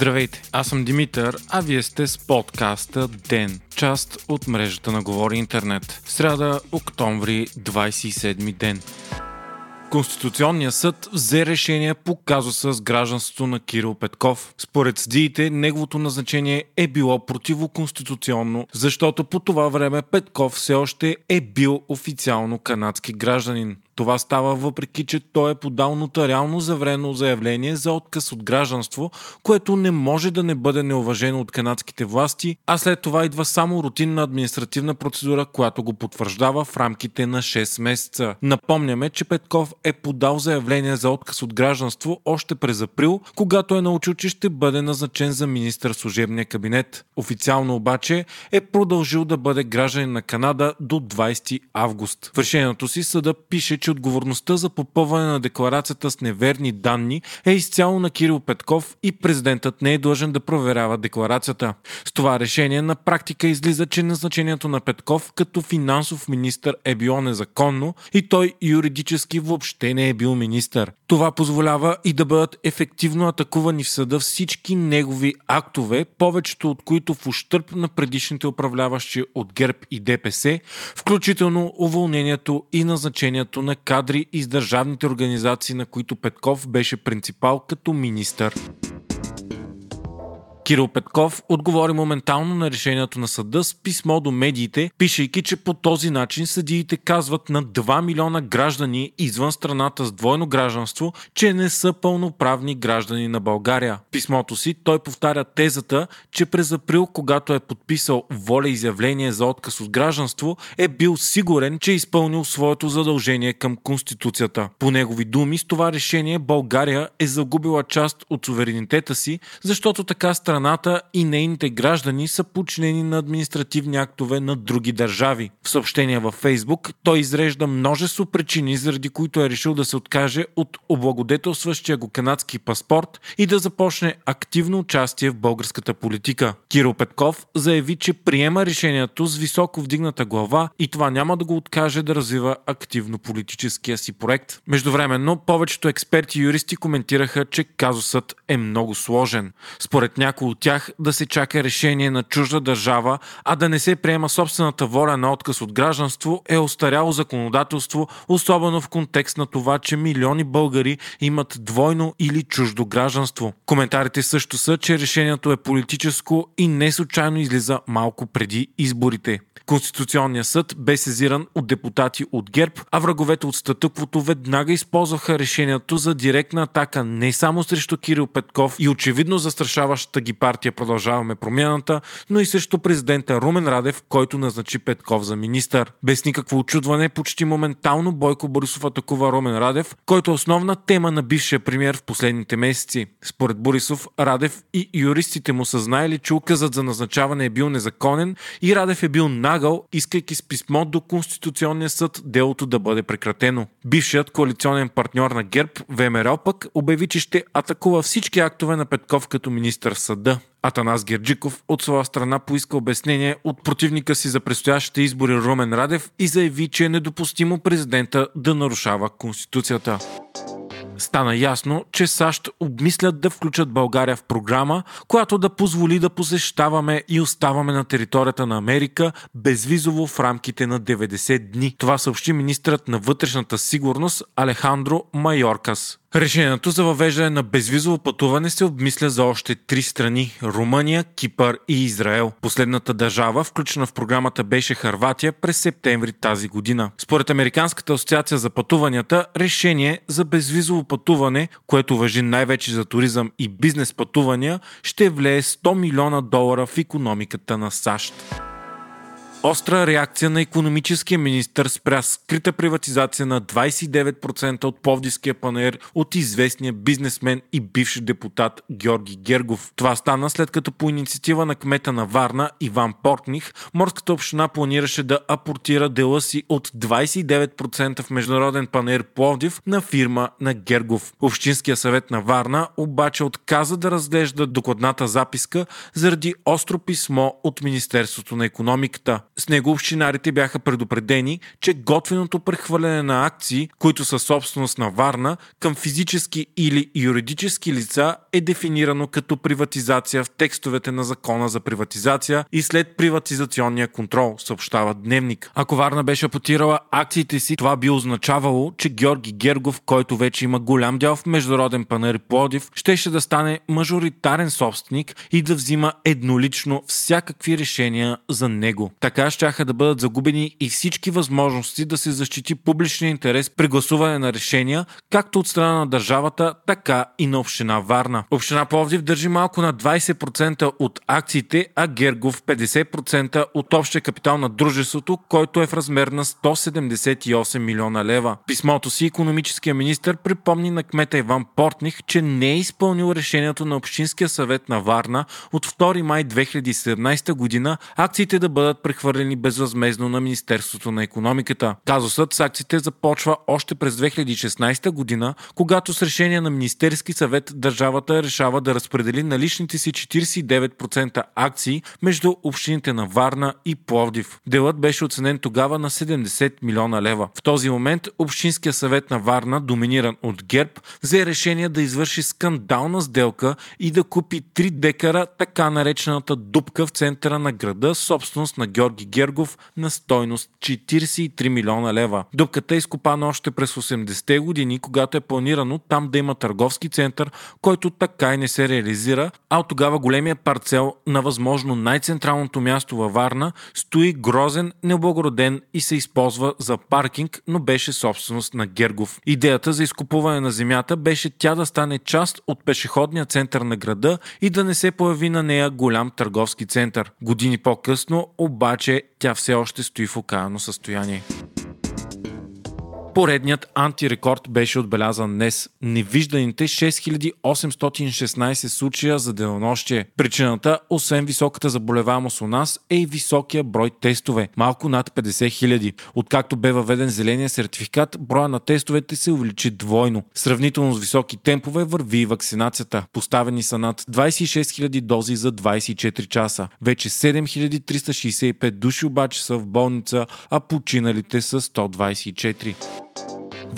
Здравейте, аз съм Димитър, а вие сте с подкаста ДЕН, част от мрежата на Говори Интернет. Сряда, октомври, 27 ден. Конституционният съд взе решение по казуса с гражданството на Кирил Петков. Според съдиите, неговото назначение е било противоконституционно, защото по това време Петков все още е бил официално канадски гражданин. Това става въпреки, че той е подал нотариално заврено заявление за отказ от гражданство, което не може да не бъде неуважено от канадските власти, а след това идва само рутинна административна процедура, която го потвърждава в рамките на 6 месеца. Напомняме, че Петков е подал заявление за отказ от гражданство още през април, когато е научил, че ще бъде назначен за министър служебния кабинет. Официално обаче е продължил да бъде гражданин на Канада до 20 август. В решението си съда пише, че отговорността за попълване на декларацията с неверни данни е изцяло на Кирил Петков и президентът не е длъжен да проверява декларацията. С това решение на практика излиза, че назначението на Петков като финансов министр е било незаконно и той юридически въобще не е бил министър. Това позволява и да бъдат ефективно атакувани в съда всички негови актове, повечето от които в ущърп на предишните управляващи от ГЕРБ и ДПС, включително уволнението и назначението на кадри из държавните организации, на които Петков беше принципал като министър. Кирил Петков отговори моментално на решението на съда с писмо до медиите, пишейки, че по този начин съдиите казват на 2 милиона граждани извън страната с двойно гражданство, че не са пълноправни граждани на България. В писмото си той повтаря тезата, че през април, когато е подписал воля изявление за отказ от гражданство, е бил сигурен, че е изпълнил своето задължение към Конституцията. По негови думи, с това решение България е загубила част от суверенитета си, защото така страна страната и нейните граждани са подчинени на административни актове на други държави. В съобщение във Фейсбук той изрежда множество причини, заради които е решил да се откаже от облагодетелстващия го канадски паспорт и да започне активно участие в българската политика. Кирил Петков заяви, че приема решението с високо вдигната глава и това няма да го откаже да развива активно политическия си проект. Междувременно, повечето експерти и юристи коментираха, че казусът е много сложен. Според някои от тях да се чака решение на чужда държава, а да не се приема собствената воля на отказ от гражданство е остаряло законодателство, особено в контекст на това, че милиони българи имат двойно или чуждо гражданство. Коментарите също са, че решението е политическо и не случайно излиза малко преди изборите. Конституционният съд бе сезиран от депутати от ГЕРБ, а враговете от статъквото веднага използваха решението за директна атака не само срещу Кирил Петков и очевидно застрашаващата ги партия Продължаваме промяната, но и срещу президента Румен Радев, който назначи Петков за министър. Без никакво очудване, почти моментално Бойко Борисов атакува Румен Радев, който е основна тема на бившия премьер в последните месеци. Според Борисов, Радев и юристите му са знаели, че указът за назначаване е бил незаконен и Радев е бил нагъл, искайки с писмо до Конституционния съд делото да бъде прекратено. Бившият коалиционен партньор на ГЕРБ, ВМРО пък, обяви, че ще атакува всички актове на Петков като министър в съда. Атанас Герджиков от своя страна поиска обяснение от противника си за предстоящите избори Румен Радев и заяви, че е недопустимо президента да нарушава Конституцията стана ясно, че САЩ обмислят да включат България в програма, която да позволи да посещаваме и оставаме на територията на Америка безвизово в рамките на 90 дни. Това съобщи министрът на вътрешната сигурност Алехандро Майоркас. Решението за въвеждане на безвизово пътуване се обмисля за още три страни – Румъния, Кипър и Израел. Последната държава, включена в програмата, беше Харватия през септември тази година. Според Американската асоциация за пътуванията, решение за безвизово пътуване, което въжи най-вече за туризъм и бизнес пътувания, ще влее 100 милиона долара в економиката на САЩ. Остра реакция на економическия министр спря скрита приватизация на 29% от Повдивския панер от известния бизнесмен и бивш депутат Георги Гергов. Това стана след като по инициатива на кмета на Варна Иван Портних, морската община планираше да апортира дела си от 29% в Международен панер Пловдив на фирма на Гергов. Общинския съвет на Варна обаче отказа да разглежда докладната записка заради остро писмо от Министерството на економиката. С него общинарите бяха предупредени, че готвеното прехвърляне на акции, които са собственост на Варна, към физически или юридически лица е дефинирано като приватизация в текстовете на закона за приватизация и след приватизационния контрол, съобщава Дневник. Ако Варна беше потирала акциите си, това би означавало, че Георги Гергов, който вече има голям дял в Международен панер Плодив, щеше да стане мажоритарен собственик и да взима еднолично всякакви решения за него. Така щяха да бъдат загубени и всички възможности да се защити публичния интерес при гласуване на решения, както от страна на държавата, така и на община Варна. Община Пловдив държи малко на 20% от акциите, а Гергов 50% от общия капитал на дружеството, който е в размер на 178 милиона лева. Писмото си економическия министр припомни на кмета Иван Портних, че не е изпълнил решението на Общинския съвет на Варна от 2 май 2017 година акциите да бъдат прехвърлени безвъзмезно на Министерството на економиката. Казусът с акциите започва още през 2016 година, когато с решение на Министерски съвет държавата решава да разпредели наличните си 49% акции между общините на Варна и Пловдив. Делът беше оценен тогава на 70 милиона лева. В този момент Общинския съвет на Варна, доминиран от ГЕРБ, взе решение да извърши скандална сделка и да купи 3 декара така наречената дупка в центъра на града, собственост на Георги Гергов на стойност 43 милиона лева. Дупката е изкопана още през 80-те години, когато е планирано там да има търговски център, който така и не се реализира, а от тогава големия парцел на възможно най-централното място във Варна стои грозен, необлагороден и се използва за паркинг, но беше собственост на Гергов. Идеята за изкупуване на земята беше тя да стане част от пешеходния център на града и да не се появи на нея голям търговски център. Години по-късно обаче тя все още стои в окаяно състояние. Поредният антирекорд беше отбелязан днес. Невижданите 6816 случая за денонощие. Причината, освен високата заболеваемост у нас, е и високия брой тестове. Малко над 50 000. Откакто бе въведен зеления сертификат, броя на тестовете се увеличи двойно. Сравнително с високи темпове върви и вакцинацията. Поставени са над 26 000 дози за 24 часа. Вече 7365 души обаче са в болница, а починалите са 124.